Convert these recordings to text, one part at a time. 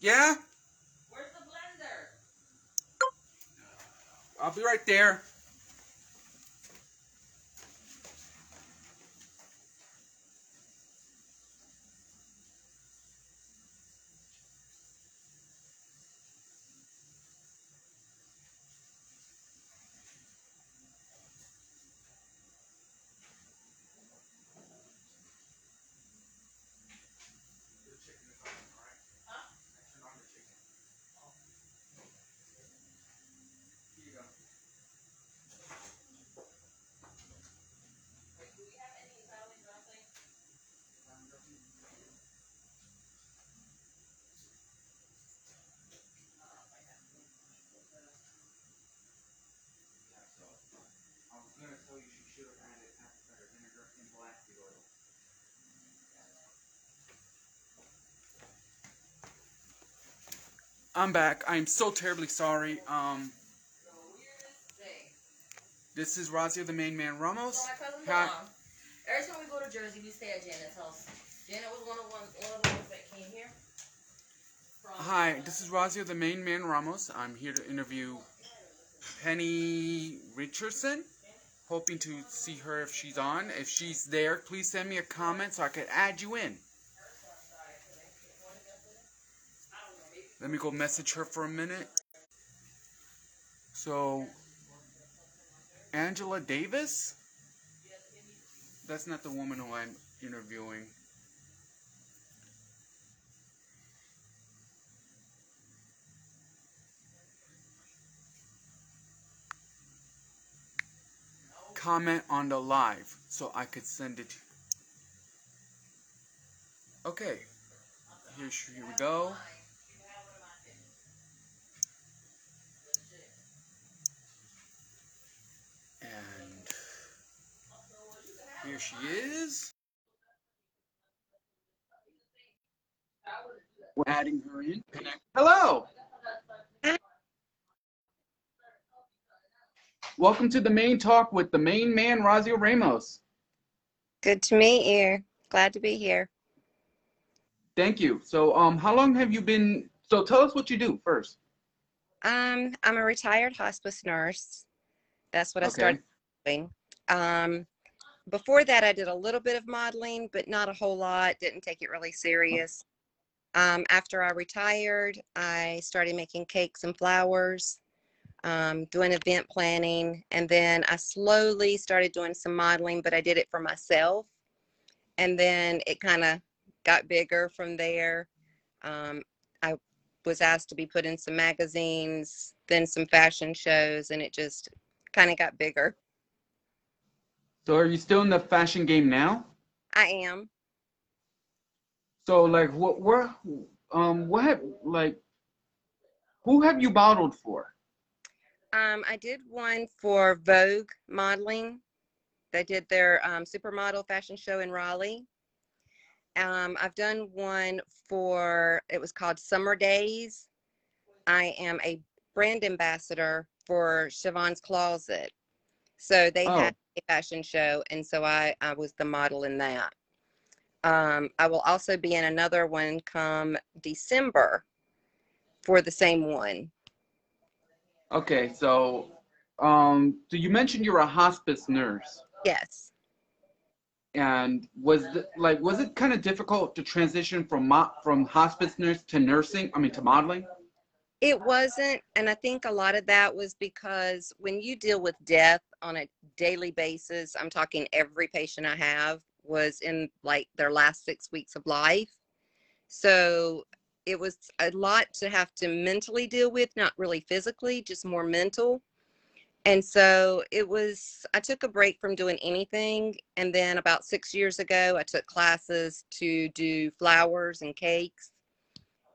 Yeah? Where's the blender? I'll be right there. Wait, do we have any Italian dressing? I was gonna tell you she should have added apple cider vinegar and black seed oil. I'm back. I'm so terribly sorry. Um, The weirdest thing. this is Razio the main man Ramos. So Hi. Every time we go to Jersey, we stay at Janet's house. Janet was one of one, one of the ones that came here. Hi, this is Razio the main man Ramos. I'm here to interview Penny Richardson. Hoping to see her if she's on. If she's there, please send me a comment so I can add you in. Let me go message her for a minute. So, Angela Davis? That's not the woman who I'm interviewing. Comment on the live so I could send it. Okay, here, here we go. Here she is. We're adding her in. Connect. Hello. Welcome to the main talk with the main man, Razio Ramos. Good to meet you. Glad to be here. Thank you. So, um, how long have you been? So, tell us what you do first. Um, I'm a retired hospice nurse. That's what I Okay. started doing. Um, before that, I did a little bit of modeling, but not a whole lot. Didn't take it really serious. Um, after I retired, I started making cakes and flowers, um, doing event planning, and then I slowly started doing some modeling, but I did it for myself. And then it kind of got bigger from there. Um, I was asked to be put in some magazines, then some fashion shows, and it just kind of got bigger. So, are you still in the fashion game now? I am. So, like, what, where, um, what have, like, who have you modeled for? Um, I did one for Vogue modeling. They did their um, supermodel fashion show in Raleigh. Um, I've done one for, it was called Summer Days. I am a brand ambassador for Siobhan's Closet. So they had a fashion show, and so I, I was the model in that. Um, I will also be in another one come December for the same one. Okay, so, um, so you mentioned you're a hospice nurse, Yes. and was the, like, was it kind of difficult to transition from mo- from hospice nurse to nursing? I mean, to modeling? It wasn't, and I think a lot of that was because when you deal with death on a daily basis, I'm talking every patient I have was in like their last six weeks of life. So it was a lot to have to mentally deal with, not really physically, just more mental. And so it was, I took a break from doing anything. And then about six years ago, I took classes to do flowers and cakes.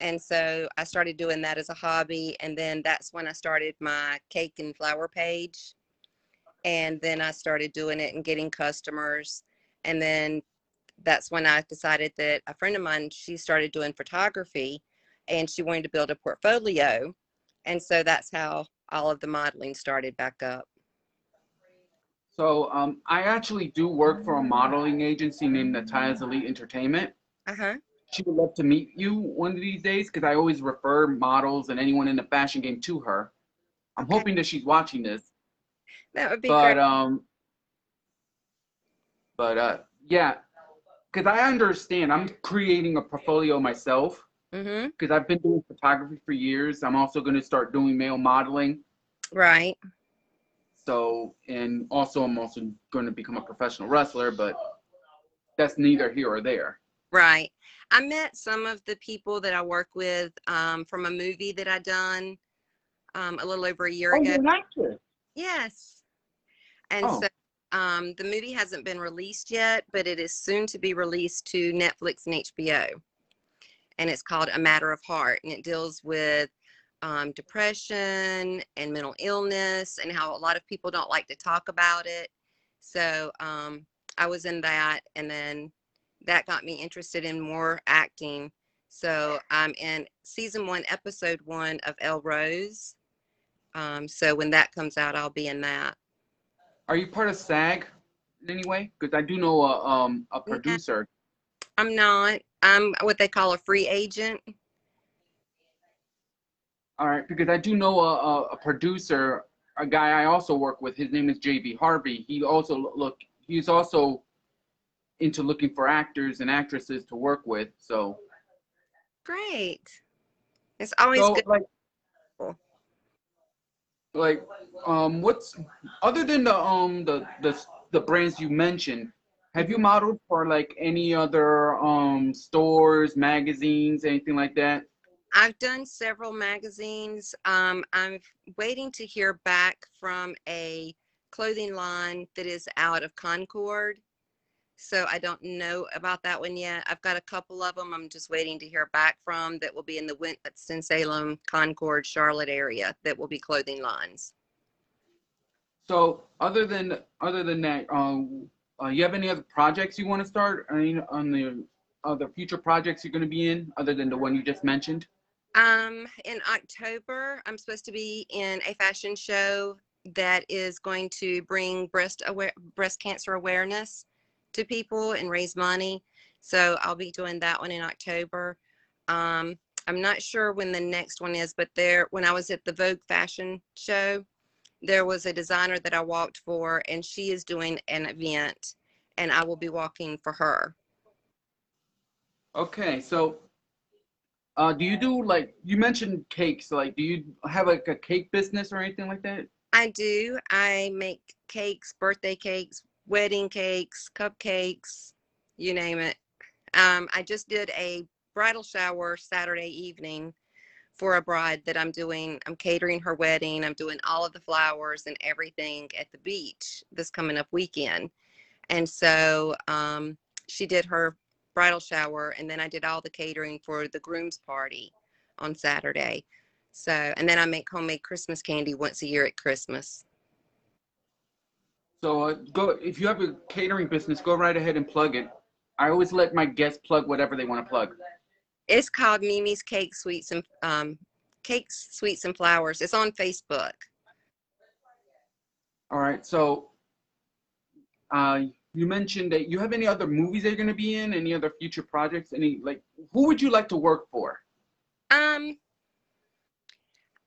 And so I started doing that as a hobby. And then that's when I started my cake and flower page. And then I started doing it and getting customers. And then that's when I decided that a friend of mine, she started doing photography and she wanted to build a portfolio. And so that's how all of the modeling started back up. So, um, I actually do work for a modeling agency named Nataya's Elite Entertainment. Uh huh. She would love to meet you one of these days because I always refer models and anyone in the fashion game to her. I'm Okay. hoping that she's watching this. That would be but great. um but uh yeah because i understand i'm creating a portfolio myself mm-hmm. because i've been doing photography for years i'm also going to start doing male modeling Right. so and also i'm also going to become a professional wrestler but that's neither here or there Right. I met some of the people that I work with um, from a movie that I done um, a little over a year oh ago. you're an Yes. And Oh. so um, the movie hasn't been released yet, but it is soon to be released to Netflix and HBO. And it's called A Matter of Heart, and it deals with um, depression and mental illness and how a lot of people don't like to talk about it. So um, I was in that, and then that got me interested in more acting. So I'm in season one, episode one of El Rose. Um, so when that comes out, I'll be in that. are you part of sag in any way because i do know a um a producer I'm not. I'm what they call a free agent. all right because i do know a, a, a producer a guy i also work with his name is jb harvey he also look he's also into looking for actors and actresses to work with so Great. It's always so good. like like um what's other than the um the the the brands you mentioned have you modeled for like any other um stores magazines anything like that I've done several magazines. Um, I'm waiting to hear back from a clothing line that is out of Concord. So I don't know about that one yet. I've got a couple of them I'm just waiting to hear back from that will be in the Winston-Salem, Concord, Charlotte area that will be clothing lines. so other than other than that um uh, you have any other projects you want to start I mean, on the other future projects you're going to be in other than the one you just mentioned Um, in October, I'm supposed to be in a fashion show that is going to bring breast aware breast cancer awareness to people and raise money. So I'll be doing that one in October. Um, I'm not sure when the next one is, but there when I was at the Vogue fashion show, there was a designer that I walked for and she is doing an event and I will be walking for her. okay so uh do you do like you mentioned cakes like do you have like a cake business or anything like that I do. I make cakes, birthday cakes, wedding cakes, cupcakes, you name it. Um, I just did a bridal shower Saturday evening for a bride that I'm doing. I'm catering her wedding. I'm doing all of the flowers and everything at the beach this coming up weekend. And so um, she did her bridal shower, and then I did all the catering for the groom's party on Saturday. So, and then I make homemade Christmas candy once a year at Christmas. So uh, go if you have a catering business, go right ahead and plug it. I always let my guests plug whatever they want to plug. It's called Mimi's Cake Sweets and um, Cakes, Sweets and Flowers. It's on Facebook. All right. So uh, you mentioned that you have any other movies that you're going to be in, any other future projects, any like who would you like to work for? Um,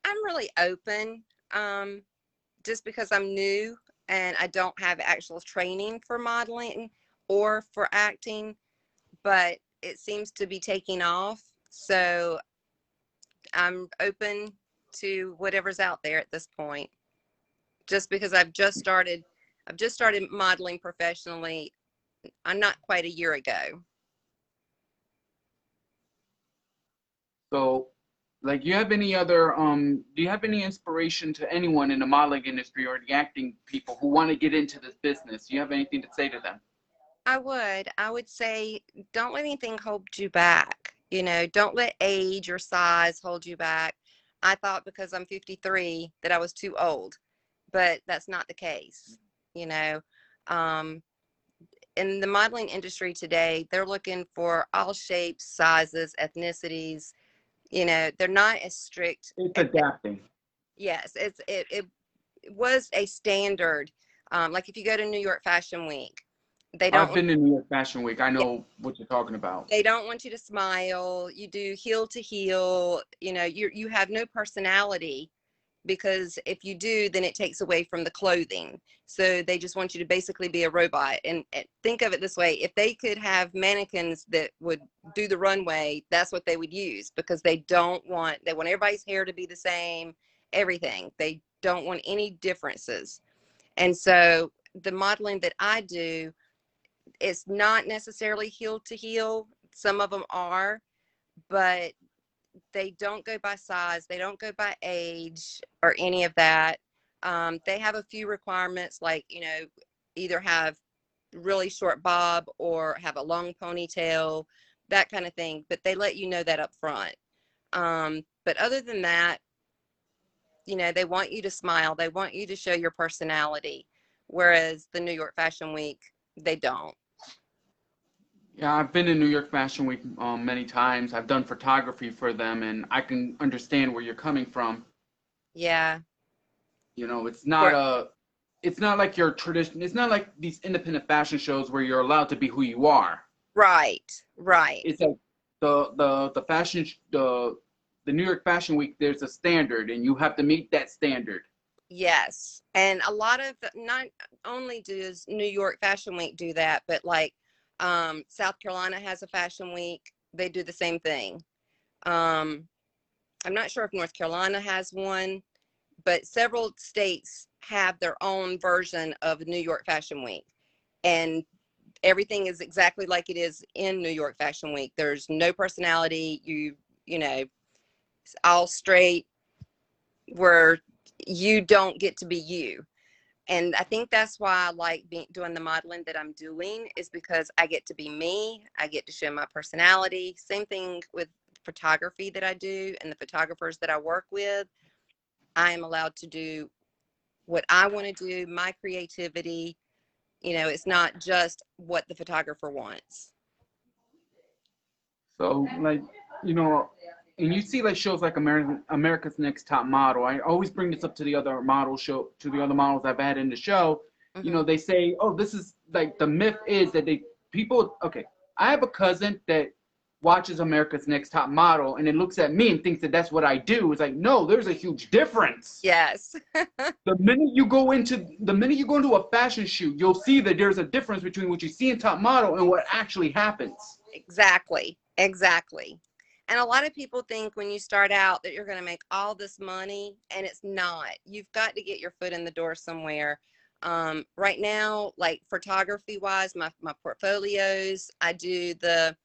I'm really open. Um, just because I'm new and I don't have actual training for modeling or for acting, but it seems to be taking off. So I'm open to whatever's out there at this point. Just because I've just started, I've just started modeling professionally. I'm not quite a year ago. So like you have any other um do you have any inspiration to anyone in the modeling industry or the acting people who want to get into this business? Do you have anything to say to them? I would. I would say don't let anything hold you back. You know, don't let age or size hold you back. I thought because I'm 53 that I was too old, but that's not the case. You know, um, in the modeling industry today, they're looking for all shapes, sizes, ethnicities. You know, they're not as strict It's adapting. yes it's it, it was a standard um, like if you go to new york fashion week They don't I've been to New York Fashion Week. I know what you're talking about. they don't want you to smile you do heel to heel you know you you have no personality because if you do then it takes away from the clothing. So they just want you to basically be a robot. And, think of it this way if they could have mannequins that would do the runway that's what they would use because they don't want they want everybody's hair to be the same everything. They don't want any differences. And so the modeling that i do it's not necessarily heel to heel. Some of them are, but they don't go by size. They don't go by age or any of that. Um, they have a few requirements, like you know, either have really short bob or have a long ponytail, that kind of thing. But they let you know that up front. Um, but other than that, you know, they want you to smile. They want you to show your personality. Whereas the New York Fashion Week, they don't. Yeah, I've been to New York Fashion Week um, many times. I've done photography for them, and I can understand where you're coming from. Yeah. You know, it's not a, it's not like your tradition. It's not like these independent fashion shows where you're allowed to be who you are. Right. Right. It's like the the the fashion the the New York Fashion Week. There's a standard, and you have to meet that standard. Yes. And a lot of not only does New York Fashion Week do that, but like um, South Carolina has a fashion week. They do the same thing. Um, I'm not sure if North Carolina has one, but several states have their own version of New York Fashion Week. And everything is exactly like it is in New York Fashion Week. There's no personality. You, you know, it's all straight where you don't get to be you and i think that's why i like being doing the modeling that i'm doing is because i get to be me i get to show my personality. Same thing with photography that i do and the photographers that i work with. I am allowed to do what i want to do my creativity. You know it's not just what the photographer wants. So, like, you know, and you see like shows like American America's Next Top Model. I always bring this up to the other model show to the other models I've had in the show. Mm-hmm. You know, they say, "Oh, this is like the myth is that they people." Okay, I have a cousin that watches America's Next Top Model and it looks at me and thinks that that's what I do. It's like, no, there's a huge difference. yes The minute you go into the minute you go into a fashion shoot, you'll see that there's a difference between what you see in Top Model and what actually happens. Exactly. Exactly. And a lot of people think when you start out that you're going to make all this money, and it's not. You've got to get your foot in the door somewhere. Um, right now, like photography wise, my, my portfolios, I do the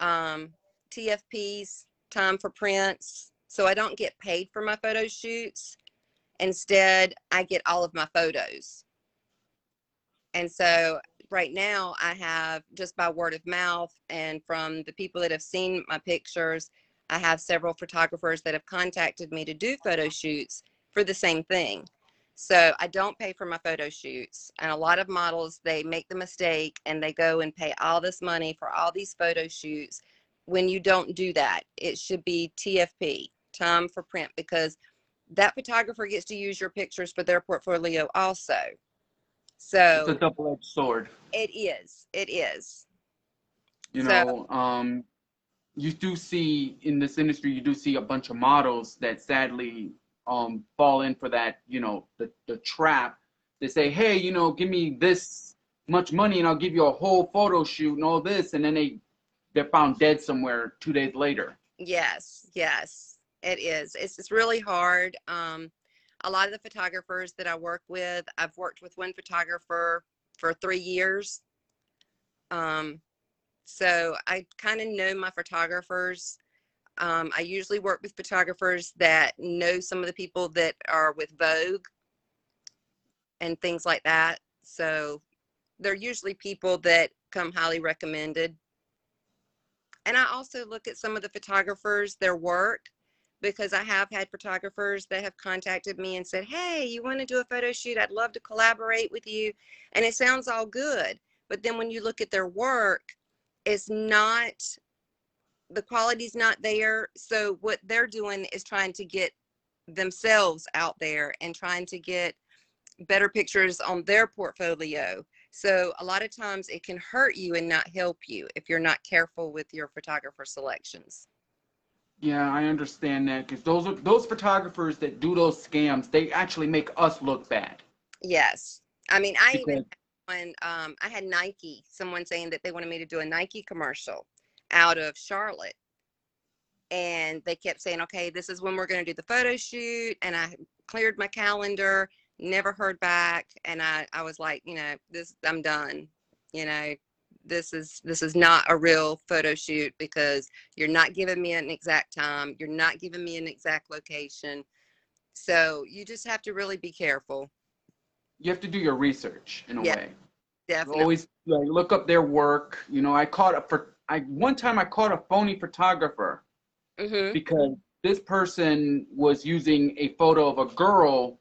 um, TFPs, time for prints. So I don't get paid for my photo shoots. Instead, I get all of my photos. And so right now I have just by word of mouth and from the people that have seen my pictures, I have several photographers that have contacted me to do photo shoots for the same thing. So I don't pay for my photo shoots. And a lot of models, they make the mistake and they go and pay all this money for all these photo shoots. When you don't do that, it should be TFP, time for print, because that photographer gets to use your pictures for their portfolio also. So It's a double-edged sword. it is. It is. You So- know, um, you do see in this industry, you do see a bunch of models that sadly um, fall in for that, you know, the, the trap. They say, hey, you know, give me this much money and I'll give you a whole photo shoot and all this. And then they, they're found dead somewhere two days later. Yes. Yes. It is. It's, it's really hard. Um, a lot of the photographers that I work with, I've worked with one photographer for three years. Um, so I kind of know my photographers. Um, I usually work with photographers that know some of the people that are with Vogue and things like that. So they're usually people that come highly recommended. And I also look at some of the photographers, their work, because I have had photographers that have contacted me and said, Hey, you want to do a photo shoot? I'd love to collaborate with you. And it sounds all good. But then when you look at their work, it's not, the quality's not there. So what they're doing is trying to get themselves out there and trying to get better pictures on their portfolio. So a lot of times it can hurt you and not help you if you're not careful with your photographer selections. Yeah, I understand that because those are those photographers that do those scams. They actually make us look bad. Yes. I mean, I even Because- when um, I had Nike, someone saying that they wanted me to do a Nike commercial out of Charlotte. And they kept saying, okay, this is when we're going to do the photo shoot. And I cleared my calendar, never heard back. And I, I was like, you know, this, I'm done. You know, this is, this is not a real photo shoot because you're not giving me an exact time. You're not giving me an exact location. So you just have to really be careful. You have to do your research in a Yeah, way. Definitely. always like look up their work. You know, I caught a for I one time I caught a phony photographer hmm because this person was using a photo of a girl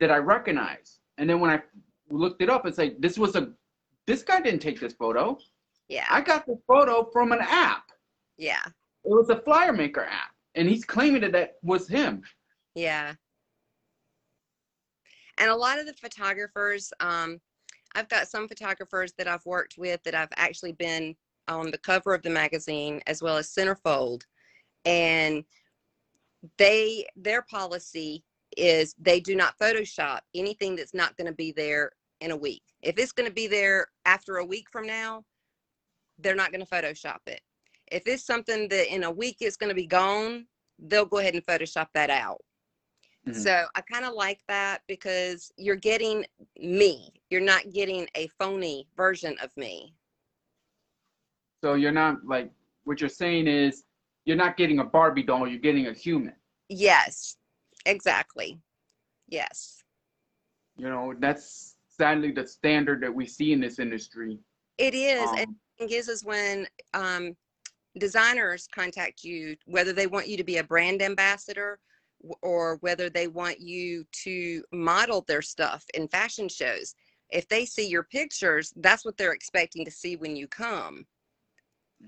that I recognized, and then when I looked it up, it's like this was a this guy didn't take this photo. Yeah. I got this photo from an app. Yeah. It was a flyer maker app, and he's claiming that that was him. Yeah. And a lot of the photographers, um, I've got some photographers that I've worked with that I've actually been on the cover of the magazine as well as centerfold. And they their policy is they do not Photoshop anything that's not going to be there in a week. If it's going to be there after a week from now, they're not going to Photoshop it. If it's something that in a week it's going to be gone, they'll go ahead and Photoshop that out. Mhm. So I kind of like that because you're getting me. You're not getting a phony version of me. So you're not like what you're saying is you're not getting a Barbie doll, you're getting a human. Yes, exactly. Yes, You know, that's sadly the standard that we see in this industry. it is. and Um, the thing is, is when um, designers contact you, whether they want you to be a brand ambassador or whether they want you to model their stuff in fashion shows, if they see your pictures, that's what they're expecting to see when you come.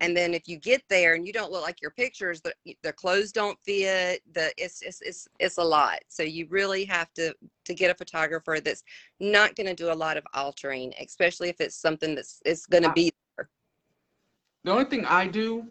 And then if you get there and you don't look like your pictures, the, the clothes don't fit. The it's, it's it's it's a lot. So you really have to to get a photographer that's not going to do a lot of altering, especially if it's something that's it's going to be the only thing I do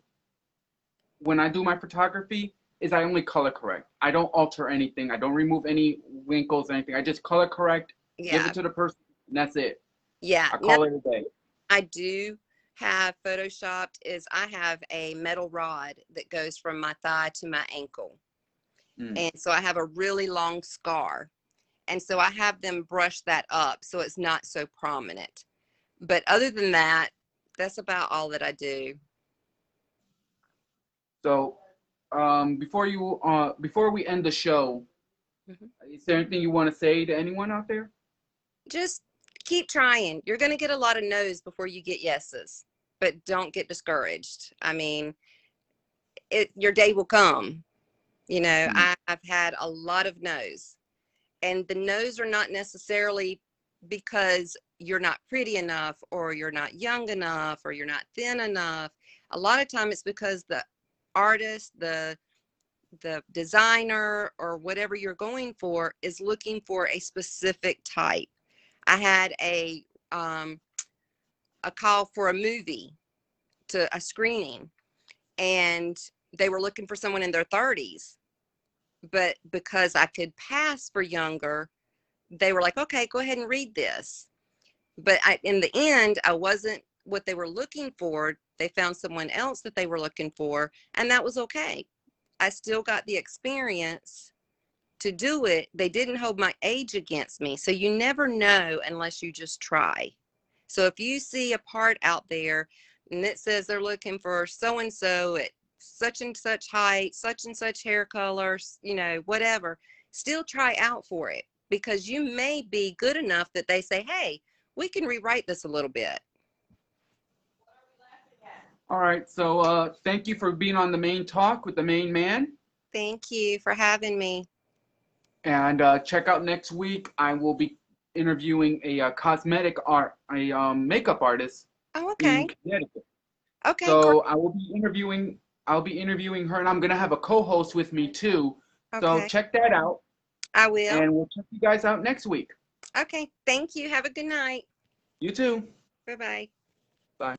when I do my photography is I only color correct. I don't alter anything. I don't remove any wrinkles, or anything. I just color correct, yeah. give it to the person, and that's it. yeah. I Now, call it a day. I do have photoshopped is I have a metal rod that goes from my thigh to my ankle. Mm. And so I have a really long scar. And so I have them brush that up so it's not so prominent. But other than that, that's about all that I do. So, um, before you, uh, before we end the show, Mhm. is there anything you want to say to anyone out there? Just keep trying. You're going to get a lot of no's before you get yeses, but don't get discouraged. I mean, it your day will come. You know, Mhm. I, I've had a lot of no's, and the no's are not necessarily because you're not pretty enough or you're not young enough or you're not thin enough. A lot of time it's because the artist, the the designer or whatever you're going for is looking for a specific type. I had a um, a call for a movie to a screening, and they were looking for someone in their 30s. But because I could pass for younger, they were like, "Okay, go ahead and read this." But I, in the end, I wasn't what they were looking for. They found someone else that they were looking for, and that was okay. I still got the experience to do it. They didn't hold my age against me. So you never know unless you just try. So if you see a part out there and it says they're looking for so and so at such and such height, such and such hair colors, you know, whatever, still try out for it because you may be good enough that they say, hey, we can rewrite this a little bit. All right. So, uh, thank you for being on the main talk with the main man. Thank you for having me. And uh, check out next week. I will be interviewing a uh, cosmetic art, a um, makeup artist Oh, okay. Okay. So. I will be interviewing. I'll be interviewing her, and I'm gonna have a co-host with me too. So Okay. check that out, I will. and we'll check you guys out next week. Okay. Thank you. Have a good night. You too. Bye bye.